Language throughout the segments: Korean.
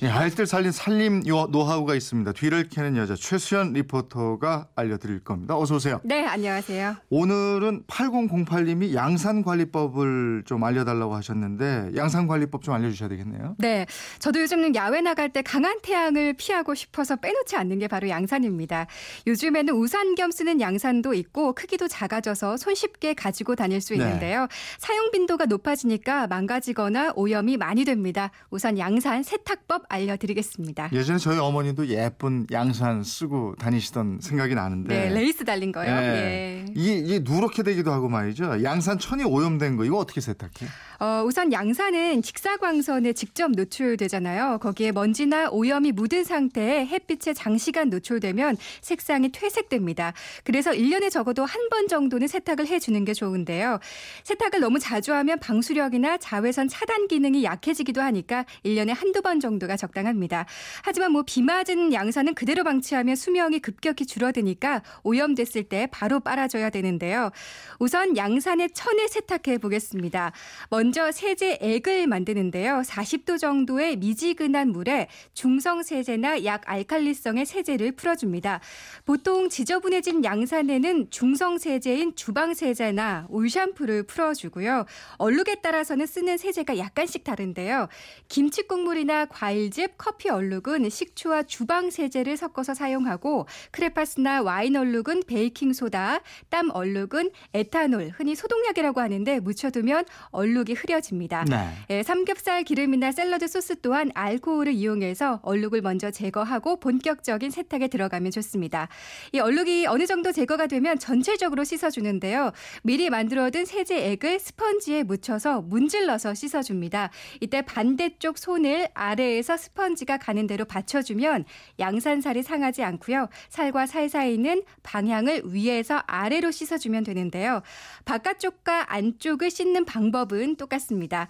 예, 알뜰 살린 살림 요 노하우가 있습니다. 뒤를 캐는 여자 최수연 리포터가 알려드릴 겁니다. 어서 오세요. 네, 안녕하세요. 오늘은 8008님이 양산관리법을 좀 알려달라고 하셨는데 양산관리법 좀 알려주셔야 되겠네요. 네, 저도 요즘은 야외 나갈 때 강한 태양을 피하고 싶어서 빼놓지 않는 게 바로 양산입니다. 요즘에는 우산 겸 쓰는 양산도 있고 크기도 작아져서 손쉽게 가지고 다닐 수 네. 있는데요. 사용 빈도가 높아지니까 망가지거나 오염이 많이 됩니다. 우선 양산 세탁법 알려드리겠습니다. 예전에 저희 어머니도 예쁜 양산 쓰고 다니시던 생각이 나는데 네, 레이스 달린 거요. 예. 예. 이게, 이게 누렇게 되기도 하고 말이죠. 양산 천이 오염된 거 이거 어떻게 세탁해? 어, 우선 양산은 직사광선에 직접 노출되잖아요. 거기에 먼지나 오염이 묻은 상태에 햇빛에 장시간 노출되면 색상이 퇴색됩니다. 그래서 1년에 적어도 한 번 정도는 세탁을 해주는 게 좋은데요. 세탁을 너무 자주 하면 방수력이나 자외선 차단 기능이 약해지기도 하니까 1년에 한두 번 정도가 적당합니다. 하지만 뭐 비 맞은 양산은 그대로 방치하면 수명이 급격히 줄어드니까 오염됐을 때 바로 빨아줘야 되는데요. 우선 양산의 천을 세탁해 보겠습니다. 먼저 세제 액을 만드는데요. 40도 정도의 미지근한 물에 중성 세제나 약 알칼리성의 세제를 풀어줍니다. 보통 지저분해진 양산에는 중성 세제인 주방 세제나 울 샴푸를 풀어주고요. 얼룩에 따라서는 쓰는 세제가 약간씩 다른데요. 김치 국물이나 과일 즙, 커피 얼룩은 식초와 주방 세제를 섞어서 사용하고 크레파스나 와인 얼룩은 베이킹 소다, 땀 얼룩은 에탄올, 흔히 소독약이라고 하는데 묻혀두면 얼룩이 흐려집니다. 네. 예, 삼겹살 기름이나 샐러드 소스 또한 알코올을 이용해서 얼룩을 먼저 제거하고 본격적인 세탁에 들어가면 좋습니다. 이 얼룩이 어느 정도 제거가 되면 전체적으로 씻어주는데요. 미리 만들어둔 세제액을 스펀지에 묻혀서 문질러서 씻어줍니다. 이때 반대쪽 손을 아래에서 스펀지가 가는 대로 받쳐주면 양산살이 상하지 않고요. 살과 사이사이는 방향을 위에서 아래로 씻어주면 되는데요. 바깥쪽과 안쪽을 씻는 방법은 똑같습니다.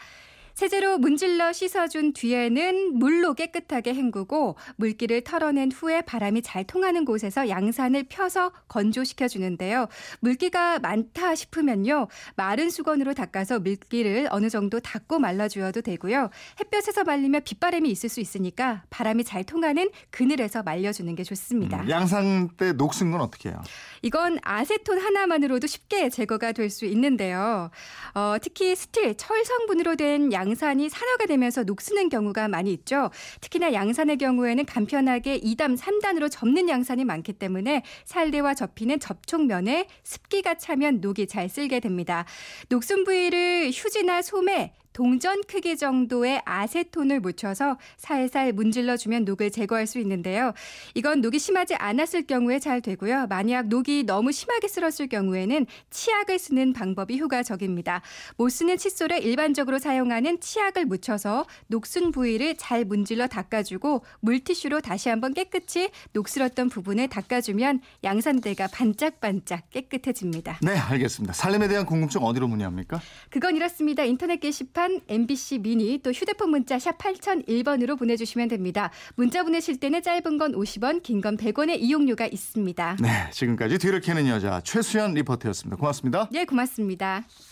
세제로 문질러 씻어준 뒤에는 물로 깨끗하게 헹구고 물기를 털어낸 후에 바람이 잘 통하는 곳에서 양산을 펴서 건조시켜 주는데요. 물기가 많다 싶으면요. 마른 수건으로 닦아서 물기를 어느 정도 닦고 말려주어도 되고요. 햇볕에서 말리면 빛바램이 있을 수 있으니까 바람이 잘 통하는 그늘에서 말려주는 게 좋습니다. 음, 양산 때 녹슨 건 어떻게 해요? 이건 아세톤 하나만으로도 쉽게 제거가 될 수 있는데요. 어, 특히 스틸, 철 성분으로 된 양산이 산화가 되면서 녹스는 경우가 많이 있죠. 특히나 양산의 경우에는 간편하게 2단, 3단으로 접는 양산이 많기 때문에 살대와 접히는 접촉면에 습기가 차면 녹이 잘 슬게 됩니다. 녹슨 부위를 휴지나 솜에 동전 크기 정도의 아세톤을 묻혀서 살살 문질러 주면 녹을 제거할 수 있는데요. 이건 녹이 심하지 않았을 경우에 잘 되고요. 만약 녹이 너무 심하게 쓸었을 경우에는 치약을 쓰는 방법이 효과적입니다. 못 쓰는 칫솔에 일반적으로 사용하는 치약을 묻혀서 녹슨 부위를 잘 문질러 닦아주고 물티슈로 다시 한번 깨끗이 녹슬었던 부분을 닦아주면 양산대가 반짝반짝 깨끗해집니다. 네, 알겠습니다. 살림에 대한 궁금증 어디로 문의합니까? 그건 이렇습니다. 인터넷 게시판 MBC 미니 또 휴대폰 문자 샵 8001번으로 보내주시면 됩니다. 문자 보내실 때는 짧은 건 50원, 긴 건 100원의 이용료가 있습니다. 네, 지금까지 뒤를 캐는 여자 최수연 리포터였습니다. 고맙습니다. 네, 고맙습니다.